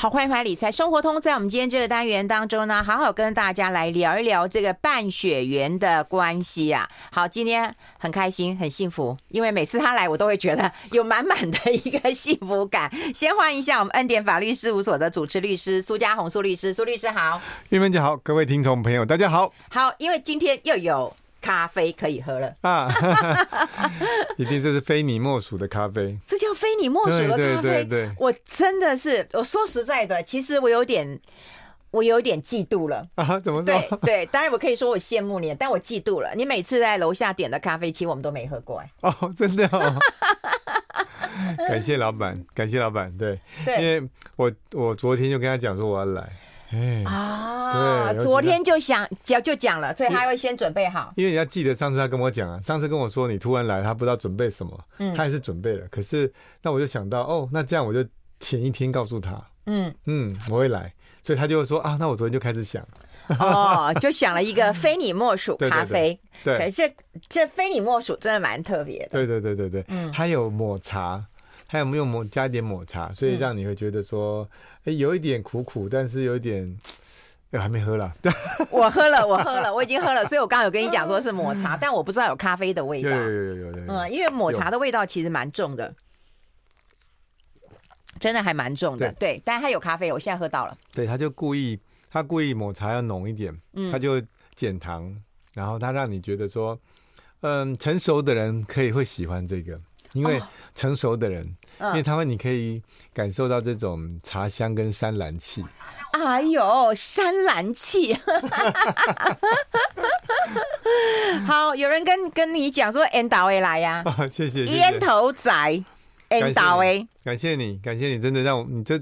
好，欢迎回来理财生活通。在我们今天这个单元当中呢，好好跟大家来聊一聊这个半血缘的关系啊。好，今天很开心，很幸福，因为每次他来，我都会觉得有满满的一个幸福感。先欢迎一下我们恩典法律事务所的主持律师苏家宏苏律师，苏律师好，玉芬姐好，各位听众朋友大家好。好，因为今天又有。咖啡可以喝了啊！一定这是非你莫属的咖啡，这叫非你莫属的咖啡。对对对，我真的是，我说实在的，其实我有点，我有点嫉妒了啊！怎么说？对对，当然我可以说我羡慕你，但我嫉妒了。你每次在楼下点的咖啡，其实我们都没喝过哎。哦，真的哦。感谢老板，感谢老板。对，对，因为我我昨天就跟他讲说我要来。哎啊，对，昨天就想讲就讲了，所以他会先准备好。因为你要记得上次他跟我讲啊，上次跟我说你突然来，他不知道准备什么，嗯，他也是准备了。可是那我就想到，哦，那这样我就前一天告诉他，嗯。嗯，我会来，所以他就说啊，那我昨天就开始想，哦，就想了一个非你莫属咖啡，对，可是这这非你莫属真的蛮特别的，对对对对对，嗯，还有抹茶，还有没有抹加一点抹茶，所以让你会觉得说。哎，有一点苦苦，但是有一点，哎，还没喝了。对，我喝了，我喝了，我已经喝了，所以我刚刚有跟你讲说是抹茶，但我不知道有咖啡的味道。有有有有有。嗯，因为抹茶的味道其实蛮重的，真的还蛮重的。对，对，但是它有咖啡，我现在喝到了。对，他就故意，他故意抹茶要浓一点，他就减糖，然后他让你觉得说，嗯，成熟的人可以会喜欢这个，因为成熟的人。因为他们，你可以感受到这种茶香跟山岚气。哎呦，山岚气！好，有人跟跟你讲说烟头会来呀？谢谢，谢谢。烟头仔，烟头诶。感谢你，感谢你，真的让我，你这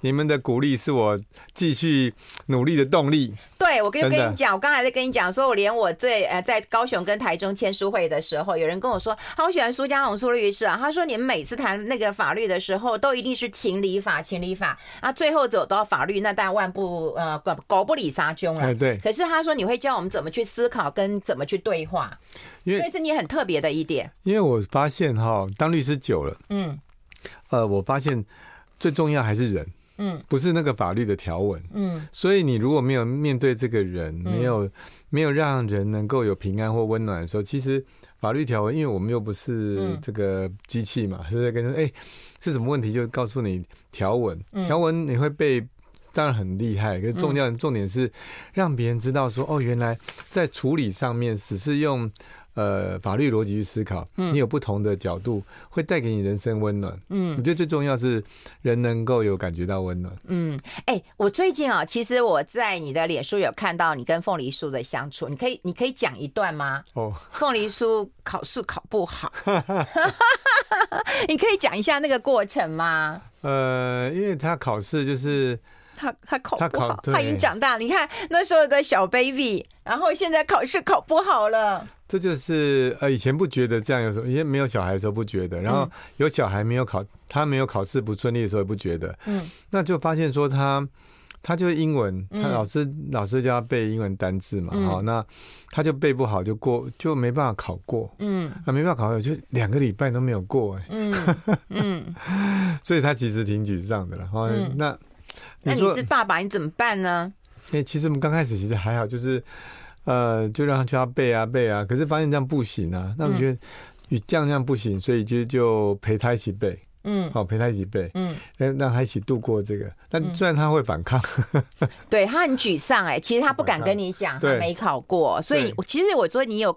你们的鼓励是我继续努力的动力。对，我跟跟你讲，我刚才在跟你讲，说我连我在呃在高雄跟台中签书会的时候，有人跟我说，好喜欢苏家红苏律师啊。他说你们每次谈那个法律的时候，都一定是情理法，情理法啊，最后走到法律，那当然万不呃狗不理纱胸了。哎，对。可是他说你会教我们怎么去思考跟怎么去对话，因为这是你很特别的一点。因为我发现哈，当律师久了，嗯。呃，我发现最重要还是人，嗯，不是那个法律的条文，嗯，所以你如果没有面对这个人，没有没有让人能够有平安或温暖的时候，其实法律条文，因为我们又不是这个机器嘛，是在跟他说，哎，是什么问题就告诉你条文，条文你会被，当然很厉害，可是重要的重点是让别人知道说，哦，原来在处理上面只是用。呃，法律逻辑去思考，你有不同的角度，会带给你人生温暖。嗯，我觉得最重要是人能够有感觉到温暖。嗯，哎、欸，我最近啊，其实我在你的脸书有看到你跟凤梨酥的相处，你可以，你可以讲一段吗？哦，凤梨酥考试考不好，你可以讲一下那个过程吗？呃，因为他考试就是。他他考不好，他，他已经长大。你看那时候的小 baby，然后现在考试考不好了。这就是呃，以前不觉得这样，有时候以前没有小孩的时候不觉得，然后有小孩没有考，他没有考试不顺利的时候也不觉得。嗯，那就发现说他他就是英文，他老师、嗯、老师叫他背英文单字嘛，好、嗯，那他就背不好就过就没办法考过。嗯，啊没办法考过就两个礼拜都没有过哎。嗯嗯，所以他其实挺沮丧的了。嗯，那。那你是爸爸，你怎么办呢？哎、欸，其实我们刚开始其实还好，就是呃，就让他叫他背啊背啊，可是发现这样不行啊。那我觉得你这样这样不行，所以就就陪他一起背，嗯，好陪他一起背，嗯，让让他一起度过这个。但虽然他会反抗，嗯、对他很沮丧，哎，其实他不敢跟你讲，他没考过，所以其实我说你有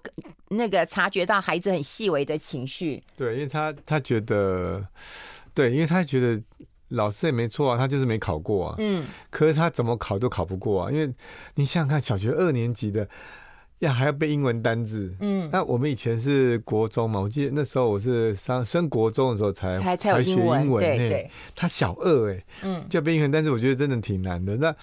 那个察觉到孩子很细微的情绪，对，因为他他觉得，对，因为他觉得。老师也没错啊，他就是没考过啊。嗯，可是他怎么考都考不过啊，因为你想想看，小学二年级的呀，还要背英文单字。嗯，那我们以前是国中嘛，我记得那时候我是上升国中的时候才才，才学英文。对对，他小二哎，嗯，就背英文单字，我觉得真的挺难的。那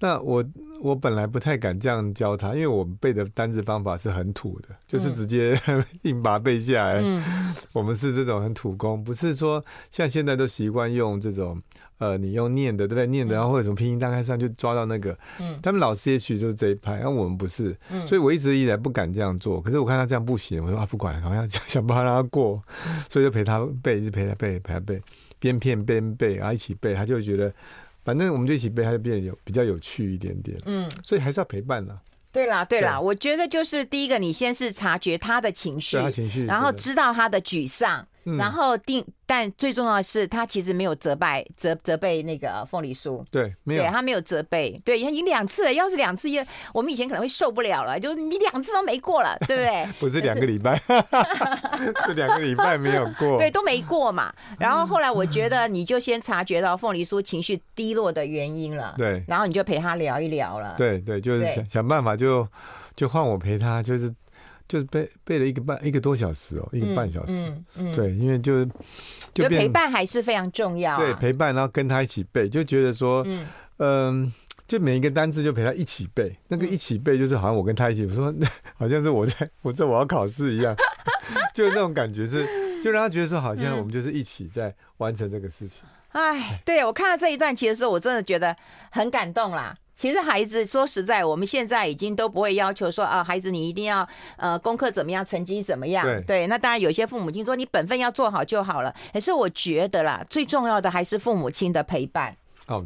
那我我本来不太敢这样教他，因为我背的单字方法是很土的，就是直接 硬把它背下来。嗯，我们是这种很土工，不是说像现在都习惯用这种呃，你用念的对不对？念的，然后或者从拼音大概上就抓到那个。嗯，他们老师也许就是这一派，然后我们不是。嗯，所以我一直以来不敢这样做。可是我看他这样不行，我说啊，不管了，好像想办法让他过，所以就陪他背，一直陪他背，陪他背，边骗边背，然后一起背，他就觉得。反正我们就一起背，它就变得有比较有趣一点点。嗯，所以还是要陪伴啦。对啦，对啦，我觉得就是第一个，你先是察觉他的情绪，情绪，然后知道他的沮丧。然后定，但最重要的是，他其实没有责备责责备那个凤梨酥，对，没有，对他没有责备，对，你两次，要是两次，我们以前可能会受不了了，就是你两次都没过了，对不对？不是两个礼拜，这两个礼拜没有过，对，都没过嘛。然后后来我觉得，你就先察觉到凤梨酥情绪低落的原因了，对，然后你就陪他聊一聊了，对对，就是想想办法就，就就换我陪他，就是。就是背背了一个半一个多小时哦，一个半小时，嗯嗯嗯、对，因为就就陪伴还是非常重要、啊，对，陪伴，然后跟他一起背，就觉得说，嗯、呃，就每一个单字就陪他一起背，那个一起背就是好像我跟他一起，我说 好像是我在我在我要考试一样，就是那种感觉是，就让他觉得说好像我们就是一起在完成这个事情。哎，对，我看到这一段其实是我真的觉得很感动啦。其实孩子说实在，我们现在已经都不会要求说啊，孩子你一定要呃功课怎么样，成绩怎么样。对，对，那当然有些父母亲说你本分要做好就好了。可是我觉得啦，最重要的还是父母亲的陪伴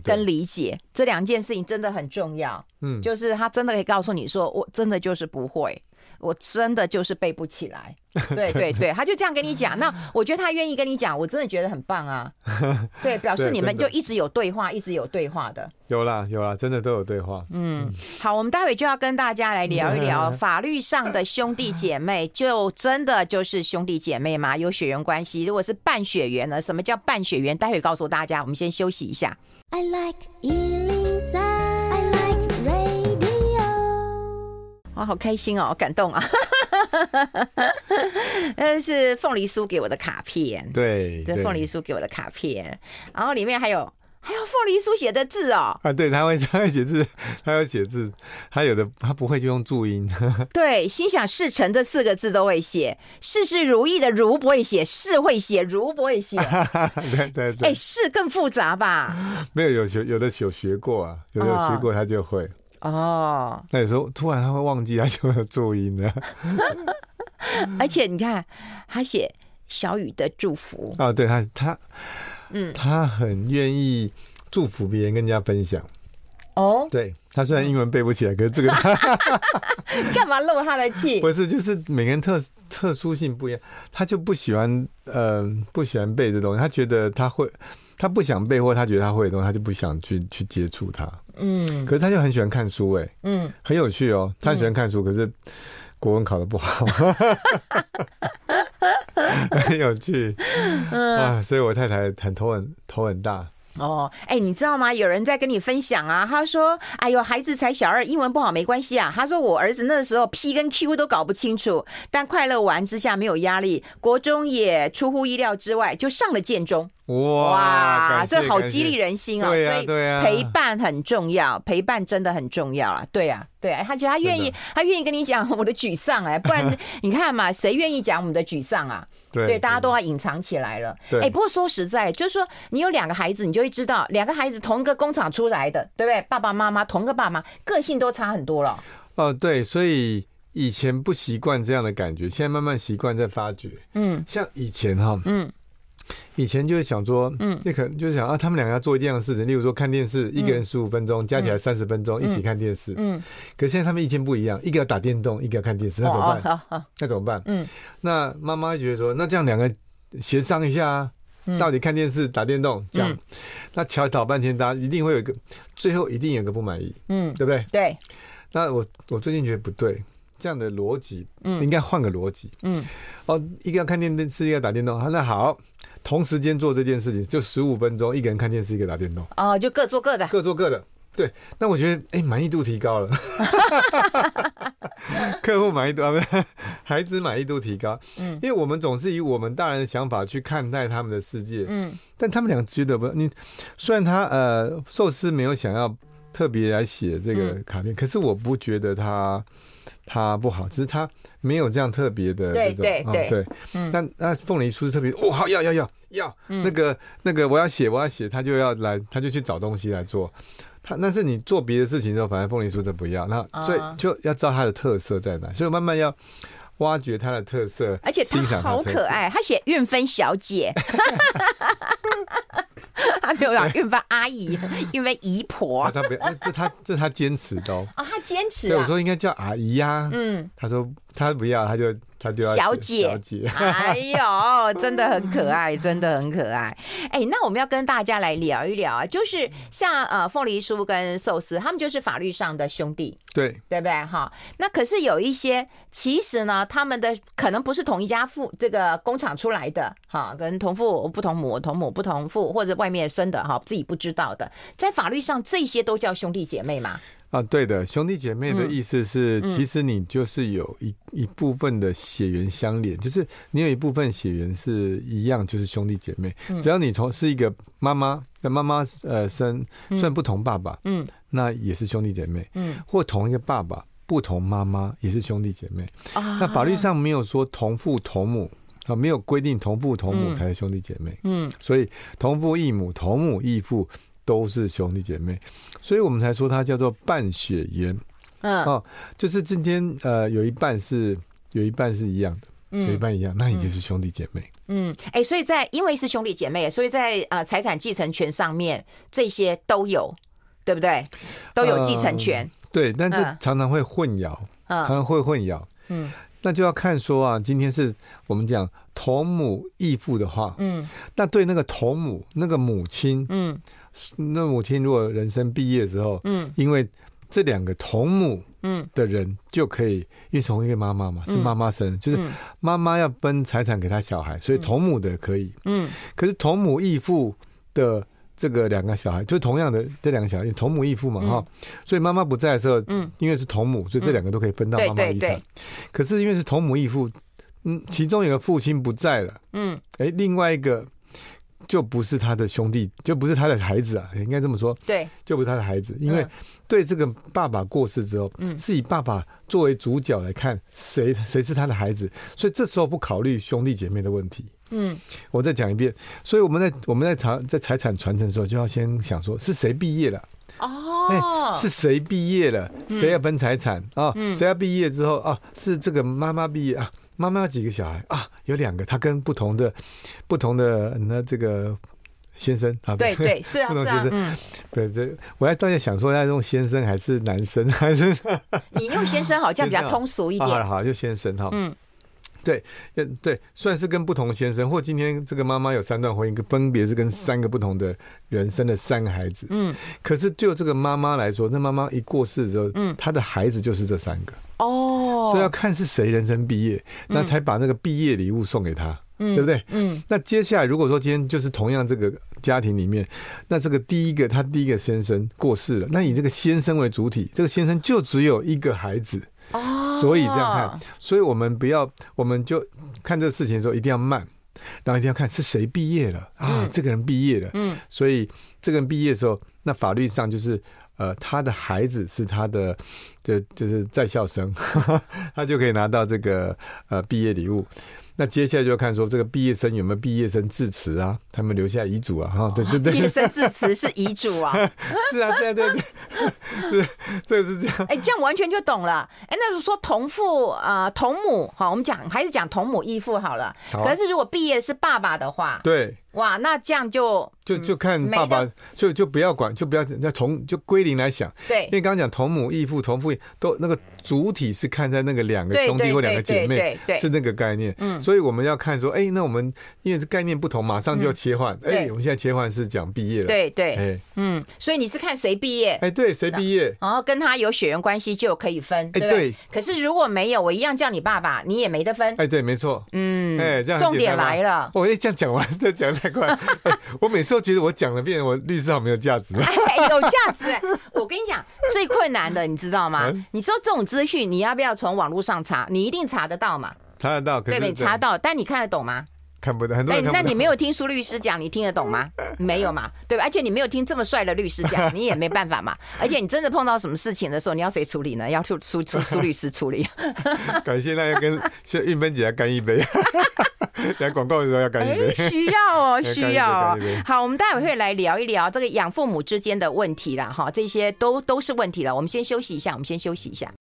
跟理解，这两件事情真的很重要。嗯，就是他真的可以告诉你说，我真的就是不会。我真的就是背不起来，对对对，他就这样跟你讲。那我觉得他愿意跟你讲，我真的觉得很棒啊。对，表示你们就一直有对话，一直有对话的。有啦有啦，真的都有对话。嗯，好，我们待会就要跟大家来聊一聊 法律上的兄弟姐妹，就真的就是兄弟姐妹吗？有血缘关系？如果是半血缘呢？什么叫半血缘？待会告诉大家。我们先休息一下。I like 好开心哦，感动啊！那 是凤梨酥给我的卡片，对，这凤梨酥给我的卡片，然后里面还有还有凤梨酥写的字哦。啊，对，他会他会写字，他会写字，他有的他不会就用注音。对，心想事成这四个字都会写，事事如意的如不会写，事会写，如不会写。对对对，哎，事更复杂吧？没有有学有的有学过啊，有的有学过他就会。哦哦，那有时候突然他会忘记，他就会有注音的。而且你看，他写小雨的祝福哦，对他他，嗯，他很愿意祝福别人，跟人家分享。哦，对他虽然英文背不起来，可是这个 干嘛漏他的气？不是，就是每个人特特殊性不一样，他就不喜欢呃不喜欢背这东西，他觉得他会。他不想背，或他觉得他会的东西，他就不想去去接触它。嗯，可是他就很喜欢看书，哎，嗯，很有趣哦。他很喜欢看书，可是国文考的不好，很有趣啊。所以我太太很头很头很大。哦，哎，你知道吗？有人在跟你分享啊，他说：“哎呦，孩子才小二，英文不好没关系啊。”他说：“我儿子那时候 P 跟 Q 都搞不清楚，但快乐玩之下没有压力，国中也出乎意料之外就上了建中。”哇，这好激励人心哦！所以陪伴很重要，陪伴真的很重要啊！对啊，对啊，他觉得他愿意，他愿意跟你讲我的沮丧哎，不然 你看嘛，谁愿意讲我们的沮丧啊？对，对，大家都要隐藏起来了。哎，不过说实在，就是说你有两个孩子，你就会知道，两个孩子同一个工厂出来的，对不对？爸爸妈妈同个爸妈，个性都差很多了。哦、呃，对，所以以前不习惯这样的感觉，现在慢慢习惯，在发觉。嗯，像以前哈，嗯。以前就是想说，嗯，那可能就是想啊，他们两个要做一样的事情，例如说看电视，一个人十五分钟，加起来三十分钟，一起看电视。嗯，可现在他们意见不一样，一个要打电动，一个要看电视，那怎么办？那怎么办？嗯，那妈妈觉得说，那这样两个协商一下啊，到底看电视打电动这样，那乔讨半天，大家一定会有一个，最后一定有个不满意，嗯，对不对？对。那我我最近觉得不对，这样的逻辑，嗯，应该换个逻辑，嗯，哦，一个要看电视，一个要打电动，他说好。同时间做这件事情，就十五分钟，一个人看电视，一个打电动。哦，就各做各的，各做各的。对，那我觉得，哎、欸，满意度提高了，客户满意度 孩子满意度提高。嗯，因为我们总是以我们大人的想法去看待他们的世界。嗯，但他们俩觉得不，你虽然他呃，寿司没有想要特别来写这个卡片，嗯、可是我不觉得他。他不好，只是他没有这样特别的这种，对对。嗯，但那凤梨酥是特别，哦，好要要要。要，那个那个我要写我要写，他就要来，他就去找东西来做，他那是你做别的事情的时候，反正凤梨酥就不要，那所以就要知道他的特色在哪，所以慢慢要挖掘他的特色，而且他好可爱，他写运分小姐。他没有讲运分阿姨，运分姨婆。他不要，这他这他坚持的哦。啊，他坚持。对，我说应该叫阿姨呀。嗯，他说他不要，他就。他就要小姐，小姐 哎呦，真的很可爱，真的很可爱。哎，那我们要跟大家来聊一聊啊，就是像呃凤梨酥跟寿司，他们就是法律上的兄弟，对对不对？哈，那可是有一些其实呢，他们的可能不是同一家父这个工厂出来的，哈，跟同父不同母，同母不同父，或者外面生的哈，自己不知道的，在法律上这些都叫兄弟姐妹吗？啊，对的，兄弟姐妹的意思是，其实你就是有一一部分的血缘相连，就是你有一部分血缘是一样，就是兄弟姐妹。嗯、只要你从是一个妈妈，那妈妈呃生，虽然不同爸爸，嗯，那也是兄弟姐妹，嗯，或同一个爸爸不同妈妈也是兄弟姐妹。啊，那法律上没有说同父同母啊，没有规定同父同母才是兄弟姐妹，嗯，所以同父异母、同母异父。都是兄弟姐妹，所以我们才说它叫做半血缘。嗯，哦，就是今天呃，有一半是有一半是一样的，嗯，有一半一样，那你就是兄弟姐妹。嗯，哎、欸，所以在因为是兄弟姐妹，所以在呃财产继承权上面这些都有，对不对？都有继承权。呃、对，但是常常会混淆，嗯、常常会混淆。嗯，那就要看说啊，今天是我们讲同母异父的话，嗯，那对那个同母那个母亲，嗯。那母亲如果人生毕业的时候，嗯，因为这两个同母，嗯。的人就可以，因为同一个妈妈嘛，是妈妈生，就是妈妈要分财产给他小孩，所以同母的可以，嗯，可是同母异父的这个两个小孩，就同样的这两个小孩，同母异父嘛，哈，所以妈妈不在的时候，嗯，因为是同母，所以这两个都可以分到妈妈遗产。可是因为是同母异父，嗯，其中有个父亲不在了，嗯，哎，另外一个。就不是他的兄弟，就不是他的孩子啊，应该这么说。对，就不是他的孩子，因为对这个爸爸过世之后，嗯，是以爸爸作为主角来看谁谁是他的孩子，所以这时候不考虑兄弟姐妹的问题。嗯，我再讲一遍，所以我们在我们在谈在财产传承的时候，就要先想说是谁毕业了哦，哎，是谁毕业了，谁要分财产啊？谁要毕业之后啊？是这个妈妈毕业啊？妈妈有几个小孩啊？有两个，他跟不同的、不同的那这个先生啊，对对是啊是啊，嗯，对这我还到底想说要用先生还是男生还是？你用先生好像比较通俗一点。好好，就先生哈。嗯，对，对，算是跟不同先生，或今天这个妈妈有三段婚姻，分别是跟三个不同的人生的三个孩子。嗯，可是就这个妈妈来说，那妈妈一过世之后，嗯，她的孩子就是这三个。哦，所以要看是谁人生毕业，那才把那个毕业礼物送给他，嗯、对不对？嗯。那接下来如果说今天就是同样这个家庭里面，那这个第一个他第一个先生过世了，那以这个先生为主体，这个先生就只有一个孩子。哦。所以这样看，所以我们不要，我们就看这个事情的时候一定要慢，然后一定要看是谁毕业了啊，嗯、这个人毕业了。嗯。所以这个人毕业的时候，那法律上就是。呃，他的孩子是他的，就就是在校生，他就可以拿到这个呃毕业礼物。那接下来就要看说这个毕业生有没有毕业生致辞啊？他们留下遗嘱啊？哈，对对对，毕业生致辞是遗嘱啊？是啊，对对对，是这个是这样。哎，这样完全就懂了。哎，那如果说同父啊、呃、同母，好，我们讲还是讲同母异父好了。好，可是如果毕业是爸爸的话，对。哇，那这样就就就看爸爸，就就不要管，就不要要从就归零来想。对，因为刚刚讲同母异父、同父都那个主体是看在那个两个兄弟或两个姐妹，是那个概念。嗯，所以我们要看说，哎，那我们因为是概念不同，马上就要切换。哎，我们现在切换是讲毕业了。对对，哎，嗯，所以你是看谁毕业？哎，对，谁毕业？然后跟他有血缘关系就可以分。哎，对。可是如果没有，我一样叫你爸爸，你也没得分。哎，对，没错。嗯，哎，这样重点来了。我哎，这样讲完 再讲。太快、欸！我每次都觉得我讲了遍，我律师好没有价值。哎，有价值！我跟你讲，最困难的你知道吗？嗯、你说这种资讯，你要不要从网络上查？你一定查得到嘛？查得到。对，你查到，但你看得懂吗？看不到，很多人看不懂。那你没有听苏律师讲，你听得懂吗？没有嘛？对吧？而且你没有听这么帅的律师讲，你也没办法嘛。而且你真的碰到什么事情的时候，你要谁处理呢？要苏苏苏律师处理。感谢大家跟韵芬姐来干一杯。来广告的时候要干一杯，欸，需要哦，需要哦。好，我们待会会来聊一聊这个养父母之间的问题啦，哈，这些都都是问题了。我们先休息一下，我们先休息一下。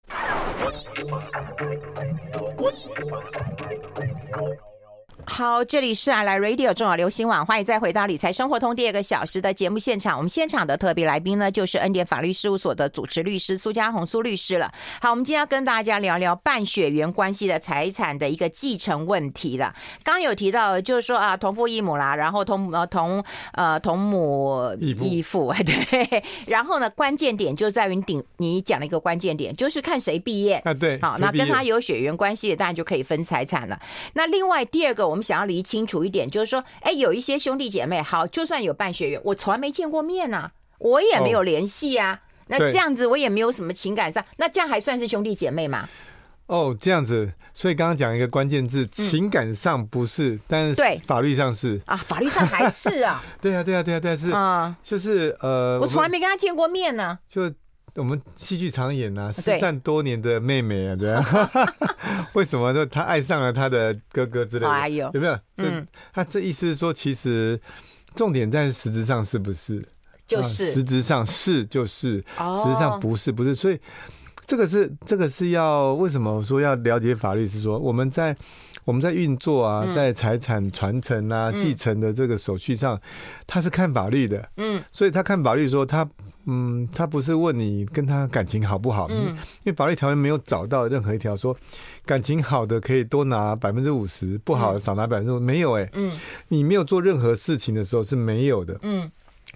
好，这里是啊，来 Radio 中广流行网，欢迎再回到理财生活通第二个小时的节目现场。我们现场的特别来宾呢，就是恩典法律事务所的主持律师苏家红苏律师了。好，我们今天要跟大家聊聊半血缘关系的财产的一个继承问题了。刚刚有提到，就是说啊，同父异母啦，然后同呃同呃同母异父，对。然后呢，关键点就在于你你讲了一个关键点，就是看谁毕业啊，对。好，那跟他有血缘关系的，当然就可以分财产了。那另外第二个。我们想要理清楚一点，就是说，哎，有一些兄弟姐妹，好，就算有办学员，我从来没见过面呐、啊，我也没有联系啊。哦、那这样子，我也没有什么情感上，那这样还算是兄弟姐妹吗？哦，这样子，所以刚刚讲一个关键字，情感上不是，嗯、但是对法律上是啊，法律上还是 啊。对啊，对啊，对啊，但啊，是 啊，就是呃，我从来没跟他见过面呢、啊，就。我们戏剧常演呐，失散多年的妹妹啊，对啊，为什么说他爱上了他的哥哥之类的？哎呦，有没有？嗯，他这意思是说，其实重点在实质上是不是？就是，实质上是就是，实质上不是不是，所以这个是这个是要为什么说要了解法律？是说我们在我们在运作啊，在财产传承啊、继承的这个手续上，他是看法律的，嗯，所以他看法律说他。嗯，他不是问你跟他感情好不好，嗯，因为法律条文没有找到任何一条说感情好的可以多拿百分之五十，不好的少拿百分之五，没有哎，嗯，你没有做任何事情的时候是没有的，嗯，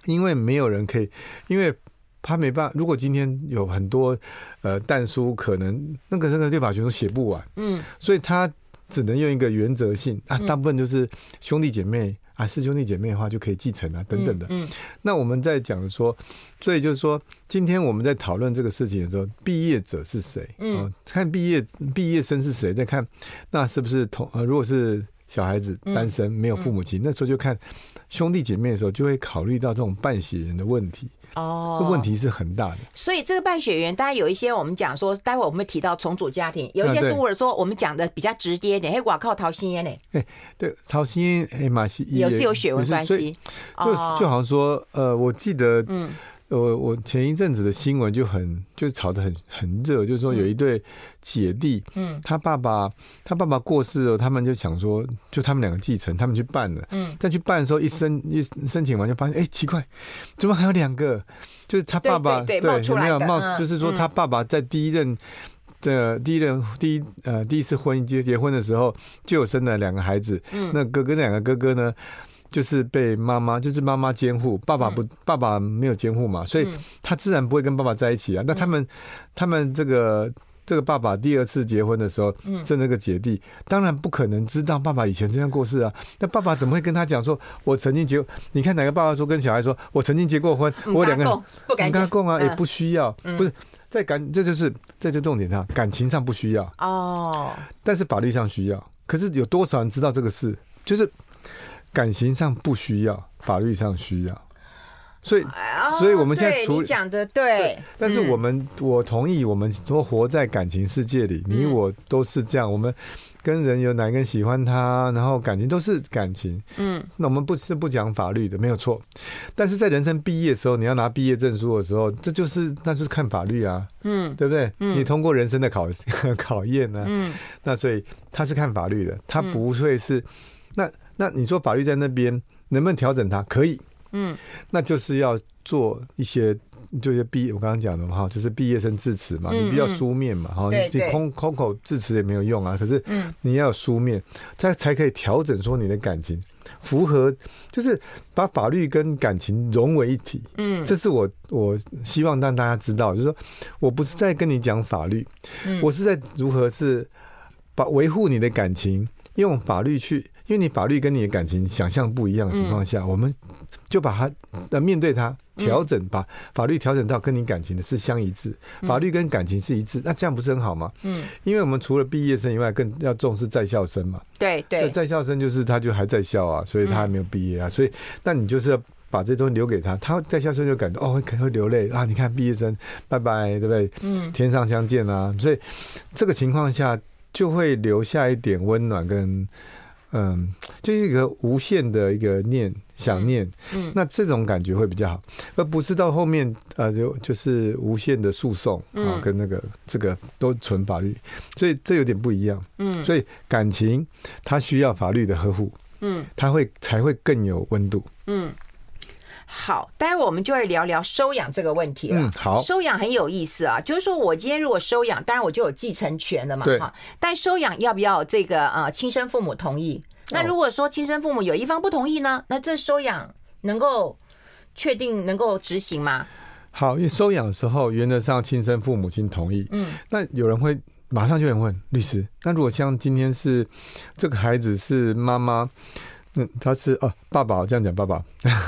因为没有人可以，因为他没办法。如果今天有很多呃但书，可能那个那个对法学都写不完，嗯，所以他只能用一个原则性啊，大部分就是兄弟姐妹。啊，是兄弟姐妹的话就可以继承啊，等等的。嗯，嗯，那我们在讲说，所以就是说，今天我们在讨论这个事情的时候，毕业者是谁？嗯，看毕业毕业生是谁，再看那是不是同呃，如果是小孩子单身没有父母亲，嗯嗯、那时候就看兄弟姐妹的时候，就会考虑到这种办血人的问题。哦，问题是很大的。所以这个办血缘，当然有一些我们讲说，待会我们会提到重组家庭，有一些是或者说我们讲的比较直接一点，嘿，我靠陶心烟呢？哎，对，陶心烟，哎，马西也是有血缘关系，就就好像说，呃，我记得，嗯。我我前一阵子的新闻就很就炒得很很热，就是说有一对姐弟，嗯，他爸爸他爸爸过世了，他们就想说，就他们两个继承，他们去办了，嗯，再去办的时候一申一申请完就发现，哎，奇怪，怎么还有两个？就是他爸爸对有没有冒？就是说他爸爸在第一任的第一任第一呃第一次婚姻结结婚的时候就有生了两个孩子，嗯，那哥哥那两个哥哥呢？就是被妈妈，就是妈妈监护，爸爸不，嗯、爸爸没有监护嘛，所以他自然不会跟爸爸在一起啊。嗯、那他们，他们这个这个爸爸第二次结婚的时候，嗯，这那个姐弟当然不可能知道爸爸以前这样过世啊。那爸爸怎么会跟他讲说，我曾经结？你看哪个爸爸说跟小孩说，我曾经结过婚，我两个人不敢跟共啊，也不需要，不是在感，这就是在这重点上，感情上不需要哦，但是法律上需要。可是有多少人知道这个事？就是。感情上不需要，法律上需要，所以，所以我们现在处理讲的对，但是我们我同意，我们都活在感情世界里，你我都是这样，我们跟人有哪个人喜欢他，然后感情都是感情，嗯，那我们不是不讲法律的，没有错，但是在人生毕业的时候，你要拿毕业证书的时候，这就是那就是看法律啊，嗯，对不对？你通过人生的考 考验呢，嗯，那所以他是看法律的，他不会是那。那你说法律在那边能不能调整它？可以，嗯，那就是要做一些，就是毕我刚刚讲的嘛，哈，就是毕业生致辞嘛，你比较书面嘛，哈，你空空口致辞也没有用啊。可是，嗯，你要有书面，才才可以调整说你的感情符合，就是把法律跟感情融为一体。嗯，这是我我希望让大家知道，就是说我不是在跟你讲法律，我是在如何是把维护你的感情用法律去。因为你法律跟你的感情想象不一样的情况下，我们就把它呃面对它调整，把法律调整到跟你感情的是相一致，法律跟感情是一致，那这样不是很好吗？嗯，因为我们除了毕业生以外，更要重视在校生嘛。对对，在校生就是他就还在校啊，所以他还没有毕业啊，所以那你就是要把这东西留给他，他在校生就感到哦，可能会流泪啊。你看毕业生，拜拜，对不对？嗯，天上相见啊。所以这个情况下就会留下一点温暖跟。嗯，就是一个无限的一个念想念，嗯，那这种感觉会比较好，而不是到后面呃就就是无限的诉讼啊，跟那个这个都纯法律，所以这有点不一样，嗯，所以感情它需要法律的呵护，嗯，它会才会更有温度，嗯。好，待会我们就会聊聊收养这个问题了。嗯，好，收养很有意思啊，就是说我今天如果收养，当然我就有继承权了嘛。对。但收养要不要这个呃亲生父母同意？那如果说亲生父母有一方不同意呢？那这收养能够确定能够执行吗？好，因为收养的时候原则上亲生父母亲同意。嗯。那有人会马上就有人问律师，那如果像今天是这个孩子是妈妈。嗯，他是哦，爸爸这样讲，爸爸，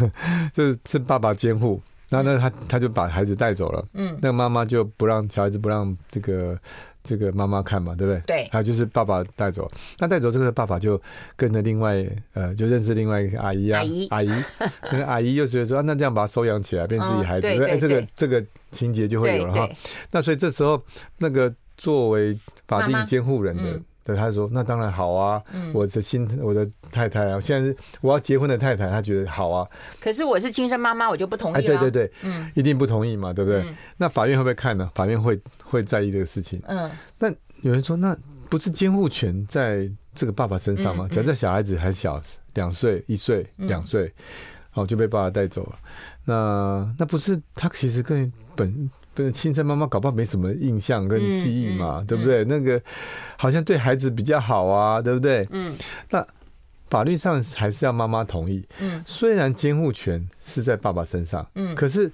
这是爸爸监护，然后呢，他他就把孩子带走了，嗯，那个妈妈就不让小孩子不让这个这个妈妈看嘛，对不对？对，还有就是爸爸带走，那带走这个爸爸就跟着另外呃，就认识另外一个阿姨啊，阿姨，阿姨，那个阿姨又觉得说，那这样把他收养起来，变自己孩子，哎、嗯，这个这个情节就会有了哈。那所以这时候那个作为法定监护人的。对，他说：“那当然好啊，嗯、我的新我的太太啊，现在是我要结婚的太太，她觉得好啊。可是我是亲生妈妈，我就不同意啊。哎、对对对，嗯，一定不同意嘛，对不对？嗯、那法院会不会看呢？法院会会在意这个事情。嗯，那有人说，那不是监护权在这个爸爸身上吗？嗯嗯、假设小孩子还小，两岁、一岁、两岁，哦，就被爸爸带走了。那那不是他其实更本。”跟亲生妈妈搞不好没什么印象跟记忆嘛，嗯嗯、对不对？那个好像对孩子比较好啊，对不对？嗯。那法律上还是要妈妈同意。嗯。虽然监护权是在爸爸身上，嗯，可是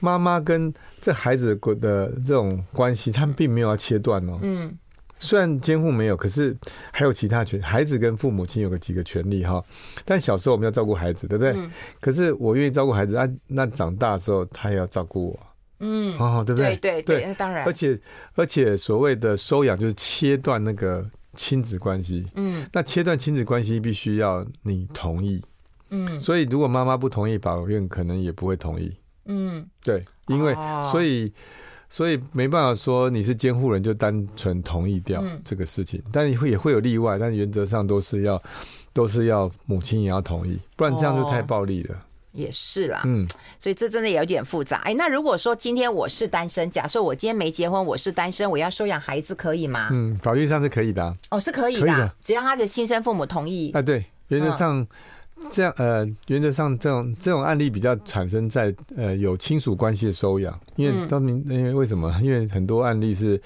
妈妈跟这孩子的这种关系，他们并没有要切断哦。嗯。虽然监护没有，可是还有其他权，孩子跟父母亲有个几个权利哈。但小时候我们要照顾孩子，对不对？嗯。可是我愿意照顾孩子，啊，那长大的时候他也要照顾我。嗯，哦，对不对？对对对，当然。而且而且，所谓的收养就是切断那个亲子关系。嗯，那切断亲子关系必须要你同意。嗯，所以如果妈妈不同意，法院可能也不会同意。嗯，对，因为所以所以没办法说你是监护人就单纯同意掉这个事情，但会也会有例外，但原则上都是要都是要母亲也要同意，不然这样就太暴力了。也是啦，嗯，所以这真的有点复杂。哎，那如果说今天我是单身，假设我今天没结婚，我是单身，我要收养孩子，可以吗？嗯，法律上是可以的。哦，是可以的，可以的，只要他的亲生父母同意。啊，对，原则上。嗯这样呃，原则上这种这种案例比较产生在呃有亲属关系的收养，因为当明因为为什么？因为很多案例是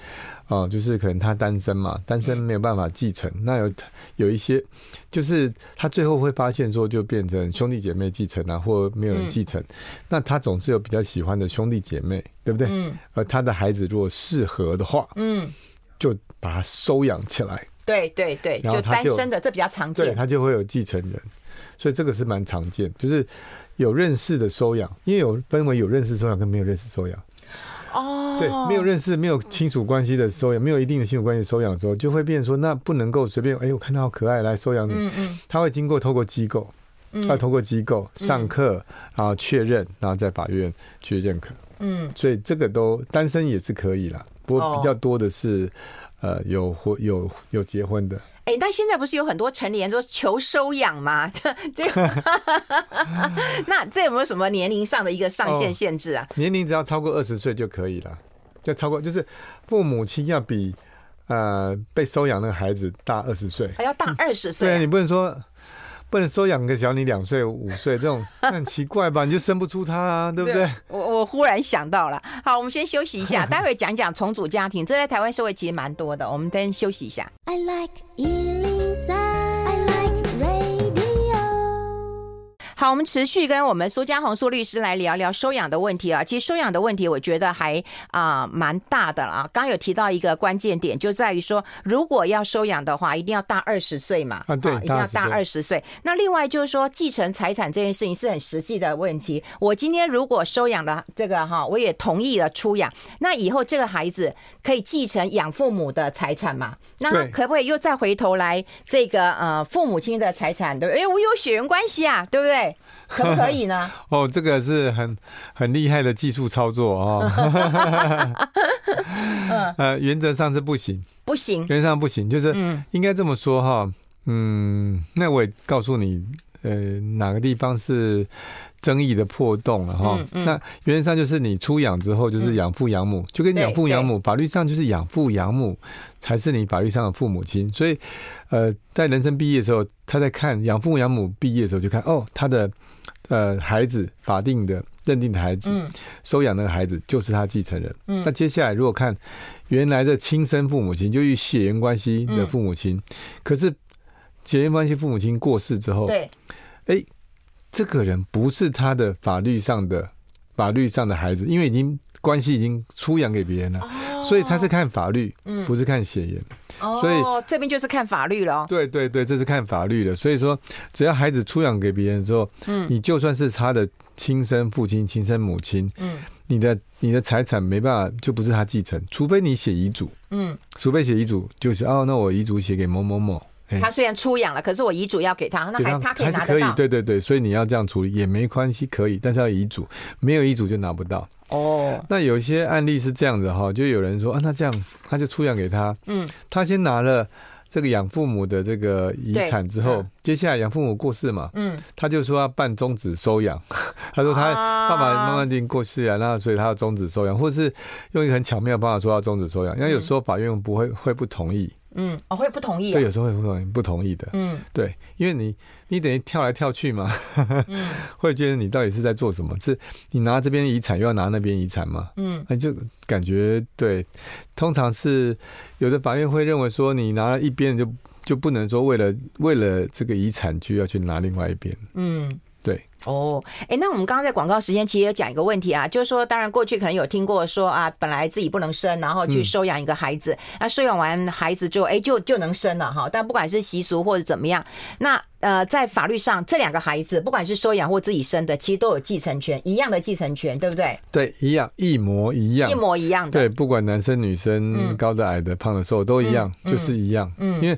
哦、呃，就是可能他单身嘛，单身没有办法继承，那有有一些就是他最后会发现说，就变成兄弟姐妹继承啊，或没有人继承，那他总是有比较喜欢的兄弟姐妹，对不对？嗯。而他的孩子如果适合的话，嗯，就把他收养起来。对对对，就单身的这比较常见，对，他就会有继承人。所以这个是蛮常见，就是有认识的收养，因为有分为有认识收养跟没有认识收养。哦，对，没有认识、没有亲属关系的收养，没有一定的亲属关系收养的时候，就会变成说，那不能够随便。哎，我看到好可爱，来收养你。嗯嗯。他会经过透过机构，要透过机构上课，然后确认，然后在法院去认可。嗯。所以这个都单身也是可以啦，不过比较多的是，呃，有婚有有结婚的。哎、欸，但现在不是有很多成年人都求收养吗？这 这，那这有没有什么年龄上的一个上限限制啊？哦、年龄只要超过二十岁就可以了，就超过就是父母亲要比呃被收养那个孩子大二十岁，还要大二十岁。对，你不能说。不能说养个小你两岁五岁这种 很奇怪吧？你就生不出他啊，对不对？我我忽然想到了，好，我们先休息一下，待会讲讲重组家庭，这在台湾社会其实蛮多的。我们先休息一下。I like 好，我们持续跟我们苏家宏苏律师来聊聊收养的问题啊。其实收养的问题，我觉得还啊蛮大的啊。刚有提到一个关键点，就在于说，如果要收养的话，一定要大二十岁嘛。啊，对，一定要大二十岁。那另外就是说，继承财产这件事情是很实际的问题。我今天如果收养了这个哈，我也同意了出养，那以后这个孩子可以继承养父母的财产嘛？那可不可以又再回头来这个呃父母亲的财产？对不对？因为我有血缘关系啊，对不对？可不可以呢？哦，这个是很很厉害的技术操作哦。呃，原则上是不行，不行，原则上不行，就是应该这么说哈。嗯，那我也告诉你，呃，哪个地方是争议的破洞了哈？嗯嗯、那原则上就是你出养之后就是养父养母，嗯、就跟养父养母，法律上就是养父养母才是你法律上的父母亲。所以，呃，在人生毕业的时候，他在看养父养母毕业的时候就看哦，他的呃孩子法定的认定的孩子，嗯、收养那个孩子就是他继承人。嗯、那接下来如果看原来的亲生父母亲，就与血缘关系的父母亲，嗯、可是。血缘关系父母亲过世之后，对，哎，这个人不是他的法律上的法律上的孩子，因为已经关系已经出养给别人了，哦、所以他是看法律，嗯，不是看血缘，哦、所以这边就是看法律了。对对对，这是看法律的。所以说，只要孩子出养给别人之后，嗯，你就算是他的亲生父亲、亲生母亲，嗯，你的你的财产没办法，就不是他继承，除非你写遗嘱，嗯，除非写遗嘱，就是哦，那我遗嘱写给某某某。他虽然出养了，可是我遗嘱要给他，那还他可以拿可以，对对对，所以你要这样处理也没关系，可以，但是要遗嘱，没有遗嘱就拿不到。哦，那有一些案例是这样子哈，就有人说啊，那这样他就出养给他，嗯，他先拿了这个养父母的这个遗产之后，接下来养父母过世嘛，嗯，他就说要办终止收养，他说他爸爸妈妈已经过世啊，那所以他要终止收养，或者是用一个很巧妙的方法说要终止收养，因为有时候法院不会会不同意。嗯，我、哦、会不同意、啊。对，有时候会不同意，不同意的。嗯，对，因为你你等于跳来跳去嘛，嗯，会觉得你到底是在做什么？是你拿这边遗产又要拿那边遗产嘛？嗯，那就感觉对。通常是有的法院会认为说，你拿了一边就就不能说为了为了这个遗产就要去拿另外一边。嗯。对哦，哎，那我们刚刚在广告时间其实有讲一个问题啊，就是说，当然过去可能有听过说啊，本来自己不能生，然后去收养一个孩子，那、嗯、收养完孩子之后，哎，就就能生了哈。但不管是习俗或者怎么样，那呃，在法律上，这两个孩子不管是收养或自己生的，其实都有继承权，一样的继承权，对不对？对，一样，一模一样，一模一样的。对，不管男生女生，高的矮的胖的瘦都一样，嗯、就是一样。嗯，因为。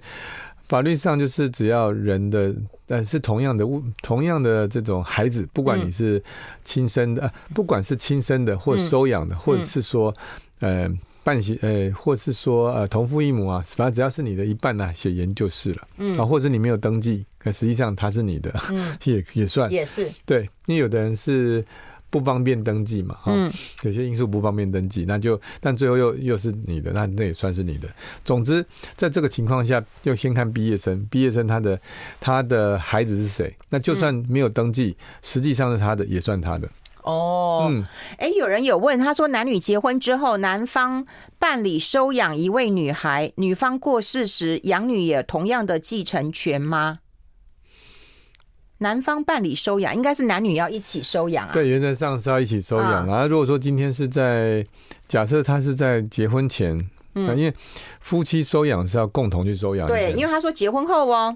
法律上就是只要人的，呃，是同样的物，同样的这种孩子，不管你是亲生的，不管是亲生的或收养的，或者是说，呃，半血，呃，或是说呃同父异母啊，反正只要是你的一半呢，血缘就是了，嗯，啊，或者你没有登记，可实际上他是你的，嗯，也也算，也是，对，因为有的人是。不方便登记嘛？嗯，有些因素不方便登记，那就但最后又又是你的，那那也算是你的。总之，在这个情况下，要先看毕业生，毕业生他的他的孩子是谁？那就算没有登记，实际上是他的，也算他的。哦，嗯，哎，有人有问，他说男女结婚之后，男方办理收养一位女孩，女方过世时，养女也同样的继承权吗？男方办理收养，应该是男女要一起收养啊。对，原则上是要一起收养啊。啊如果说今天是在假设他是在结婚前，嗯，因为夫妻收养是要共同去收养。对，因为他说结婚后哦。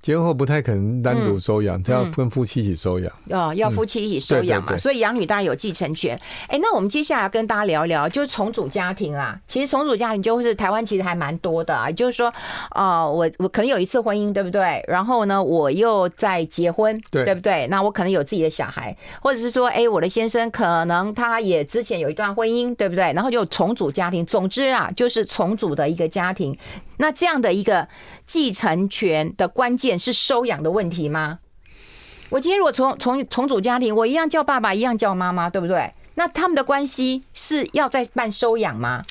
结婚后不太可能单独收养，他、嗯、要跟夫妻一起收养。哦，要夫妻一起收养嘛，嗯、对对对，所以养女当然有继承权。哎，那我们接下来跟大家聊聊，就是重组家庭啊。其实重组家庭就是台湾其实还蛮多的啊。就是说，啊、呃，我我可能有一次婚姻，对不对？然后呢，我又在结婚，对，对不对？那我可能有自己的小孩，或者是说，哎，我的先生可能他也之前有一段婚姻，对不对？然后就重组家庭。总之啊，就是重组的一个家庭。那这样的一个继承权的关键是收养的问题吗？我今天如果重重重组家庭，我一样叫爸爸，一样叫妈妈，对不对？那他们的关系是要再办收养吗？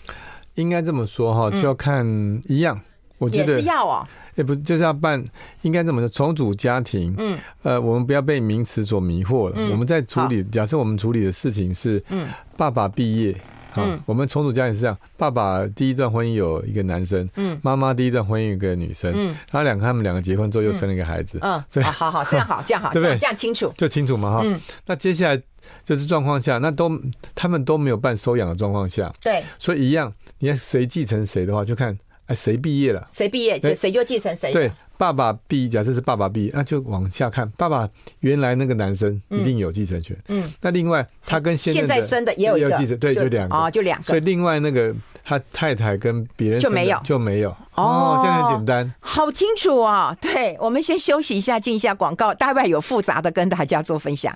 应该这么说哈，就要看一样。嗯、我觉得也是要哦，也不就是要办，应该这么说，重组家庭。嗯，呃，我们不要被名词所迷惑了。嗯、我们在处理，假设我们处理的事情是，嗯，爸爸毕业。嗯，我们重组家庭是这样：爸爸第一段婚姻有一个男生，嗯，妈妈第一段婚姻有一个女生，嗯，然后两个他们两个结婚之后又生了一个孩子，嗯，对，好好，这样好，这样好，对不对？这样清楚，就清楚嘛，哈。嗯，那接下来就是状况下，那都他们都没有办收养的状况下，对，所以一样，你看谁继承谁的话，就看哎谁毕业了，谁毕业，谁谁就继承谁，对。爸爸毕业，假设是爸爸毕业，那就往下看。爸爸原来那个男生一定有继承权。嗯，那另外他跟现在，生的也有一个继承，对，就两个哦，就两个。所以另外那个他太太跟别人就没有就没有哦，这样很简单，好清楚哦。对，我们先休息一下，进一下广告，待会有复杂的跟大家做分享。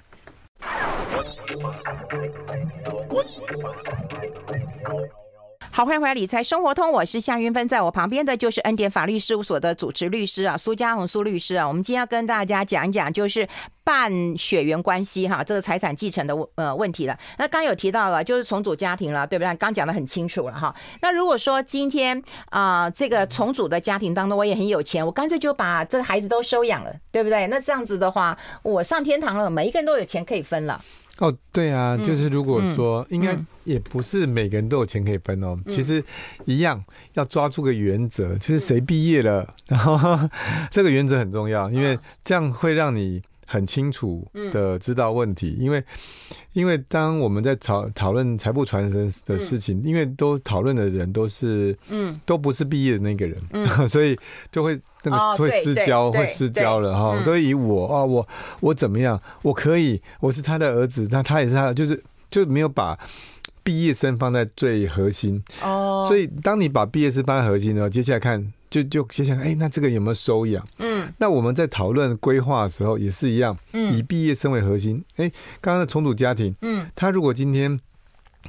好，欢迎回来理财生活通，我是夏云芬，在我旁边的就是恩典法律事务所的主持律师啊，苏家红苏律师啊。我们今天要跟大家讲一讲，就是半血缘关系哈，这个财产继承的呃问题了。那刚有提到了，就是重组家庭了，对不对？刚讲得很清楚了哈。那如果说今天啊、这个重组的家庭当中，我也很有钱，我干脆就把这个孩子都收养了，对不对？那这样子的话，我上天堂了，每一个人都有钱可以分了。哦，对啊，就是如果说，应该也不是每个人都有钱可以分哦。其实一样要抓住个原则，就是谁毕业了，然后 这个原则很重要，因为这样会让你很清楚的知道问题。因为因为当我们在讨讨论财富传承的事情，因为都讨论的人都是嗯，都不是毕业的那个人，所以就会。那个会失焦，会失焦了哈。都以我啊，我我怎么样？我可以，我是他的儿子，那他也是他的，就是就没有把毕业生放在最核心哦。所以当你把毕业生放在核心呢，接下来看就就接下来，哎，那这个有没有收养？嗯，那我们在讨论规划的时候也是一样，以毕业生为核心。哎，刚刚的重组家庭，嗯，他如果今天。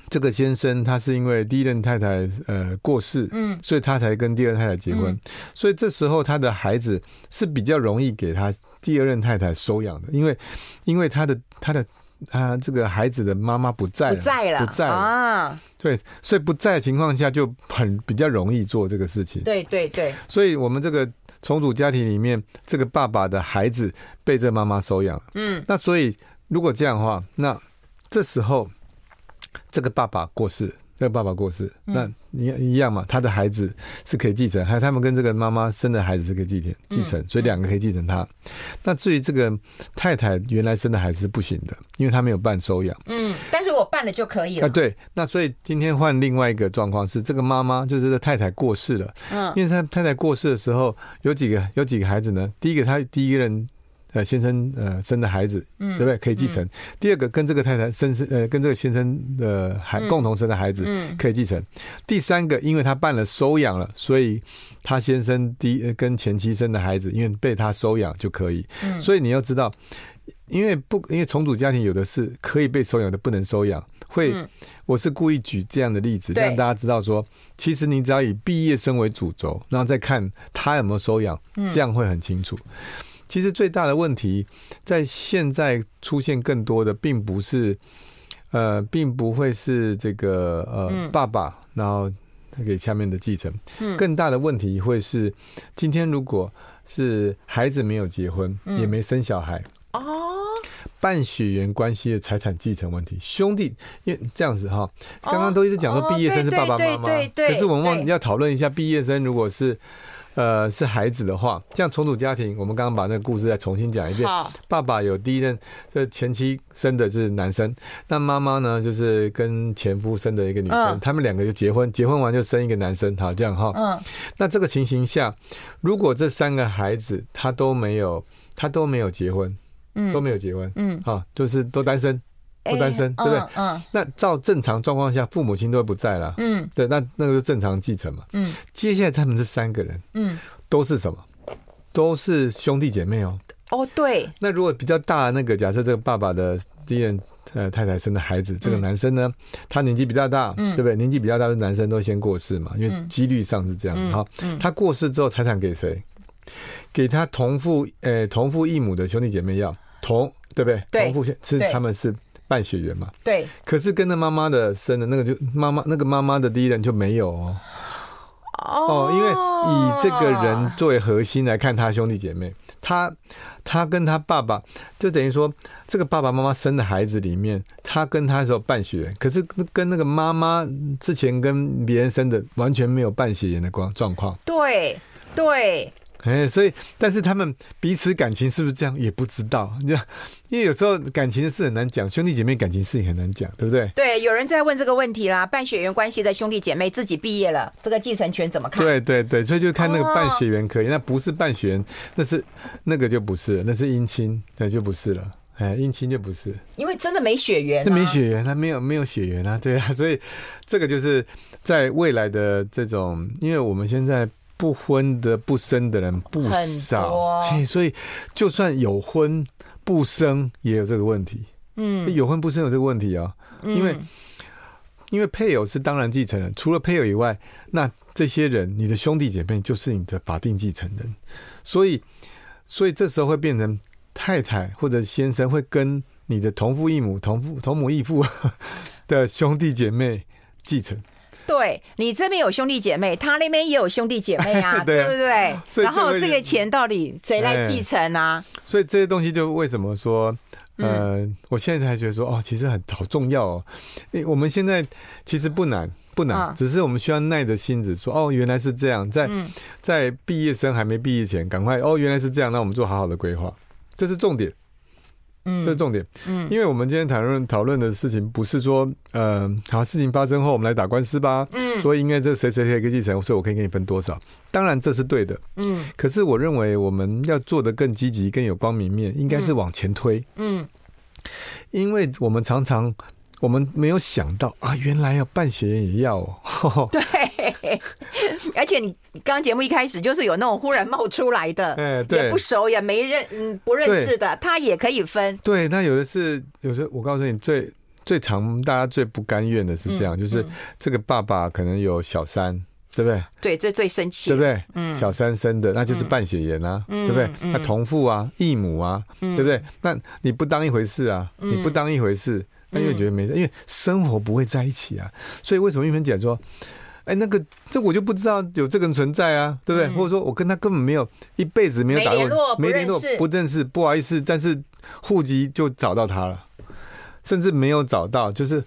这个先生他是因为第一任太太呃过世，嗯，所以他才跟第二太太结婚，嗯，所以这时候他的孩子是比较容易给他第二任太太收养的，因为因为他的他的他这个孩子的妈妈不在了，不在了，不在了。啊，对，所以不在的情况下就很比较容易做这个事情，对对对，所以我们这个重组家庭里面，这个爸爸的孩子被这妈妈收养，嗯，那所以如果这样的话，那这时候。这个爸爸过世，这个爸爸过世，那一一样嘛？他的孩子是可以继承，还有他们跟这个妈妈生的孩子是可以继承继承，所以两个可以继承他。那至于这个太太原来生的孩子是不行的，因为他没有办收养。嗯，但是我办了就可以了。啊，对。那所以今天换另外一个状况是，这个妈妈就是这个太太过世了。嗯，因为他太太过世的时候，有几个有几个孩子呢？第一个，他第一个人。呃，先生呃生的孩子，嗯，对不对？可以继承。嗯、第二个，跟这个太太生生呃，跟这个先生的孩共同生的孩子，嗯，可以继承。嗯、第三个，因为他办了收养了，所以他先生第跟前妻生的孩子，因为被他收养就可以。嗯，所以你要知道，因为不因为重组家庭有的是可以被收养的，不能收养。会，嗯、我是故意举这样的例子，让大家知道说，其实你只要以毕业生为主轴，然后再看他有没有收养，这样会很清楚。嗯其实最大的问题，在现在出现更多的，并不是，呃，并不会是这个呃爸爸，然后给下面的继承。更大的问题会是，今天如果是孩子没有结婚，也没生小孩，哦，半血缘关系的财产继承问题，兄弟，因为这样子哈，刚刚都一直讲说毕业生是爸爸妈妈，可是我们忘要讨论一下，毕业生如果是。呃，是孩子的话，这样重组家庭，我们刚刚把那个故事再重新讲一遍。爸爸有第一任，这前妻生的是男生，那妈妈呢，就是跟前夫生的一个女生，嗯、他们两个就结婚，结婚完就生一个男生，好，这样哈。嗯。那这个情形下，如果这三个孩子他都没有，他都没有结婚，嗯，都没有结婚，嗯，好，就是都单身。不单身，欸、对不对？嗯，嗯，那照正常状况下，父母亲都会不在了。嗯，对，那那个是正常继承嘛。嗯，接下来他们这三个人，嗯，都是什么？都是兄弟姐妹哦。哦，对。那如果比较大的那个，假设这个爸爸的第一任呃太太生的孩子，这个男生呢，嗯、他年纪比较大，嗯，对不对？年纪比较大的男生都先过世嘛，因为几率上是这样。好，他过世之后，财产给谁？给他同父呃同父异母的兄弟姐妹要同，对不对？对，同父是他们是。半血缘嘛，对，可是跟着妈妈的生的那个就妈妈那个妈妈的第一人就没有哦，哦，因为以这个人作为核心来看，他兄弟姐妹，他他跟他爸爸就等于说，这个爸爸妈妈生的孩子里面，他跟他说半血缘，可是跟那个妈妈之前跟别人生的完全没有半血缘的状状况，对对。哎，所以，但是他们彼此感情是不是这样也不知道，就因为有时候感情的事很难讲，兄弟姐妹感情事也很难讲，对不对？对，有人在问这个问题啦，半血缘关系的兄弟姐妹自己毕业了，这个继承权怎么看？对对对，所以就看那个半血缘可以，哦、那不是半血缘，那是那个就不是，那是姻亲，那就不是了。哎，姻亲就不是，因为真的没血缘、啊，这没血缘，他没有没有血缘啊，对啊，所以这个就是在未来的这种，因为我们现在。不婚的不生的人不少，嘿，所以就算有婚不生也有这个问题。嗯，有婚不生有这个问题啊，因为因为配偶是当然继承人，除了配偶以外，那这些人你的兄弟姐妹就是你的法定继承人，所以所以这时候会变成太太或者先生会跟你的同父异母、同父同母异父 的兄弟姐妹继承。对，你这边有兄弟姐妹，他那边也有兄弟姐妹啊，对，不对？然后这个钱到底谁来继承啊？所以这些东西就为什么说？呃，我现在才觉得说，哦，其实很好重要哦。我们现在其实不难，不难，只是我们需要耐着心子说，哦，原来是这样。在在毕业生还没毕业前，赶快哦，原来是这样，那我们做好好的规划，这是重点。嗯，这是重点。嗯，因为我们今天谈论讨论的事情，不是说，呃，好，事情发生后我们来打官司吧。嗯，所以应该这谁谁谁可以继承，所以我可以给你分多少。当然这是对的。嗯，可是我认为我们要做的更积极、更有光明面，应该是往前推。嗯，因为我们常常。我们没有想到啊，原来要办血缘也要哦。对，而且你刚刚节目一开始就是有那种忽然冒出来的，哎，对，也不熟也没认，嗯，不认识的，他也可以分。对，那有的是，有时候我告诉你，最最常大家最不甘愿的是这样，就是这个爸爸可能有小三，对不对？对，这最生气，对不对？嗯，小三生的那就是半血缘啊，对不对？那同父啊、异母啊，对不对？那你不当一回事啊，你不当一回事。因为觉得没事，因为生活不会在一起啊，所以为什么玉芬姐说，哎，那个这我就不知道有这个人存在啊，对不对？嗯、或者说我跟他根本没有一辈子没有打过，没联络，不认识，不好意思，但是户籍就找到他了，甚至没有找到，就是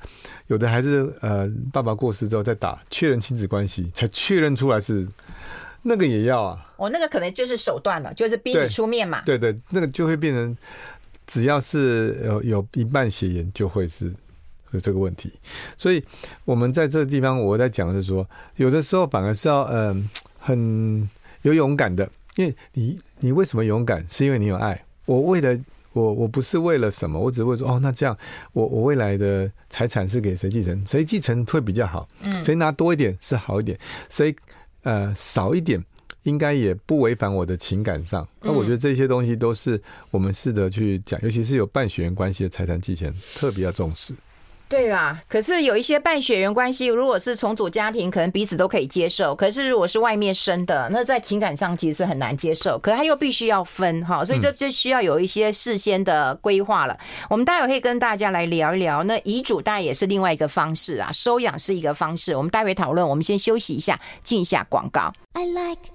有的还是呃爸爸过世之后再打确认亲子关系，才确认出来是那个也要啊。哦，那个可能就是手段了，就是逼你出面嘛。对对，那个就会变成。只要是有有一半血缘，就会是有这个问题。所以，我们在这个地方，我在讲的是说，有的时候反而是要嗯，很有勇敢的。因为你，你为什么勇敢？是因为你有爱。我为了我，我不是为了什么，我只会说哦，那这样，我我未来的财产是给谁继承？谁继承会比较好？嗯，谁拿多一点是好一点？谁呃少一点？应该也不违反我的情感上，那我觉得这些东西都是我们试着去讲，尤其是有办血缘关系的财产继承，特别要重视。对啦，可是有一些半血缘关系，如果是重组家庭，可能彼此都可以接受。可是如果是外面生的，那在情感上其实是很难接受。可是他又必须要分哈，所以这这需要有一些事先的规划了。我们待会会跟大家来聊一聊。那遗嘱当然也是另外一个方式啊，收养是一个方式。我们待会讨论。我们先休息一下，进一下广告。I like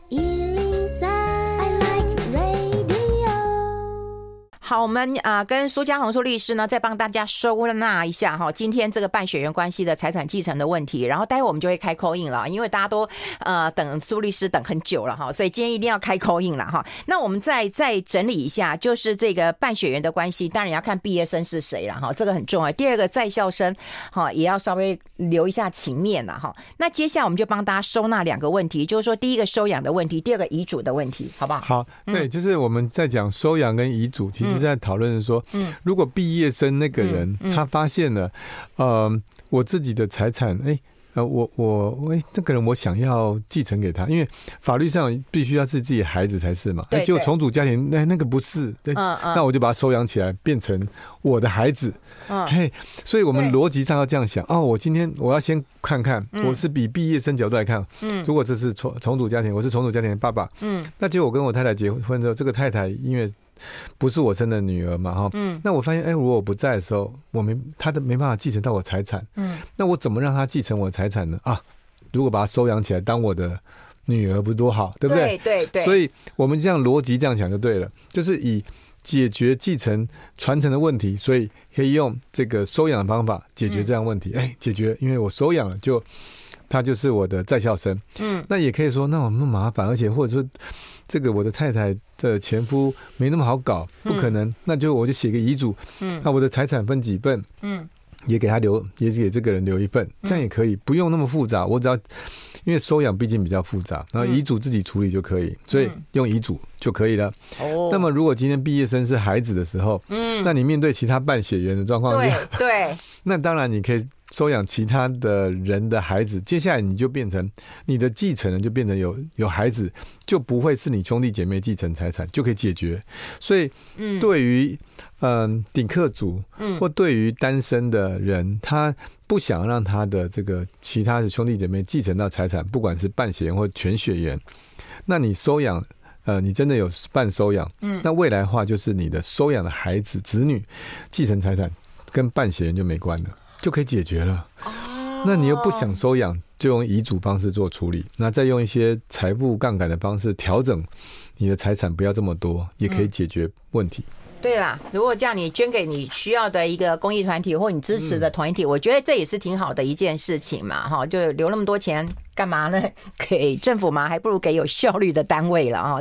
好，我们啊、跟苏家宏苏律师呢，再帮大家收纳一下哈，今天这个办血缘关系的财产继承的问题。然后待会我们就会开口印了，因为大家都呃等苏律师等很久了哈，所以今天一定要开口印了哈。那我们再再整理一下，就是这个办血缘的关系，当然要看毕业生是谁了哈，这个很重要。第二个在校生哈，也要稍微留一下情面了哈。那接下来我们就帮大家收纳两个问题，就是说第一个收养的问题，第二个遗嘱的问题，好不好？好，对，就是我们在讲收养跟遗嘱，其实。在讨论说，如果毕业生那个人他发现了，呃，我自己的财产，哎，呃，我我哎，那个人我想要继承给他，因为法律上必须要是自己孩子才是嘛。哎，结果重组家庭，那那个不是，对，那我就把他收养起来，变成我的孩子。嘿，所以我们逻辑上要这样想哦，我今天我要先看看，我是比毕业生角度来看，嗯，如果这是重重组家庭，我是重组家庭的爸爸，嗯，那结果我跟我太太结婚之后，这个太太因为。不是我生的女儿嘛？哈，嗯，那我发现，哎，如果我不在的时候，我没她都没办法继承到我财产，嗯，那我怎么让她继承我财产呢？啊，如果把她收养起来当我的女儿，不是多好，对不对？对对对。所以我们这样逻辑这样想就对了，就是以解决继承传承的问题，所以可以用这个收养的方法解决这样问题。哎，解决，因为我收养了，就他就是我的在校生，嗯，那也可以说，那我那么麻烦，而且或者说。这个我的太太的前夫没那么好搞，不可能，嗯、那就我就写个遗嘱，嗯，那我的财产分几份，嗯，也给他留，也给这个人留一份，这样也可以，不用那么复杂，我只要因为收养毕竟比较复杂，然后遗嘱自己处理就可以，所以用遗嘱就可以了。哦，那么如果今天毕业生是孩子的时候，嗯，那你面对其他办血缘的状况下，对 对，那当然你可以收养其他的人的孩子，接下来你就变成你的继承人，就变成有有孩子，就不会是你兄弟姐妹继承财产，就可以解决。所以，嗯，对于嗯顶客族，嗯，或对于单身的人，他不想让他的这个其他的兄弟姐妹继承到财产，不管是半血缘或全血缘，那你收养，呃，你真的有半收养，嗯，那未来的话就是你的收养的孩子子女继承财产，跟半血缘就没关了。就可以解决了。那你又不想收养，就用遗嘱方式做处理。那再用一些财富杠杆的方式调整你的财产，不要这么多，也可以解决问题。对啦，如果这样，你捐给你需要的一个公益团体或你支持的团体，我觉得这也是挺好的一件事情嘛。哈，就留那么多钱干嘛呢？给政府嘛，还不如给有效率的单位了啊。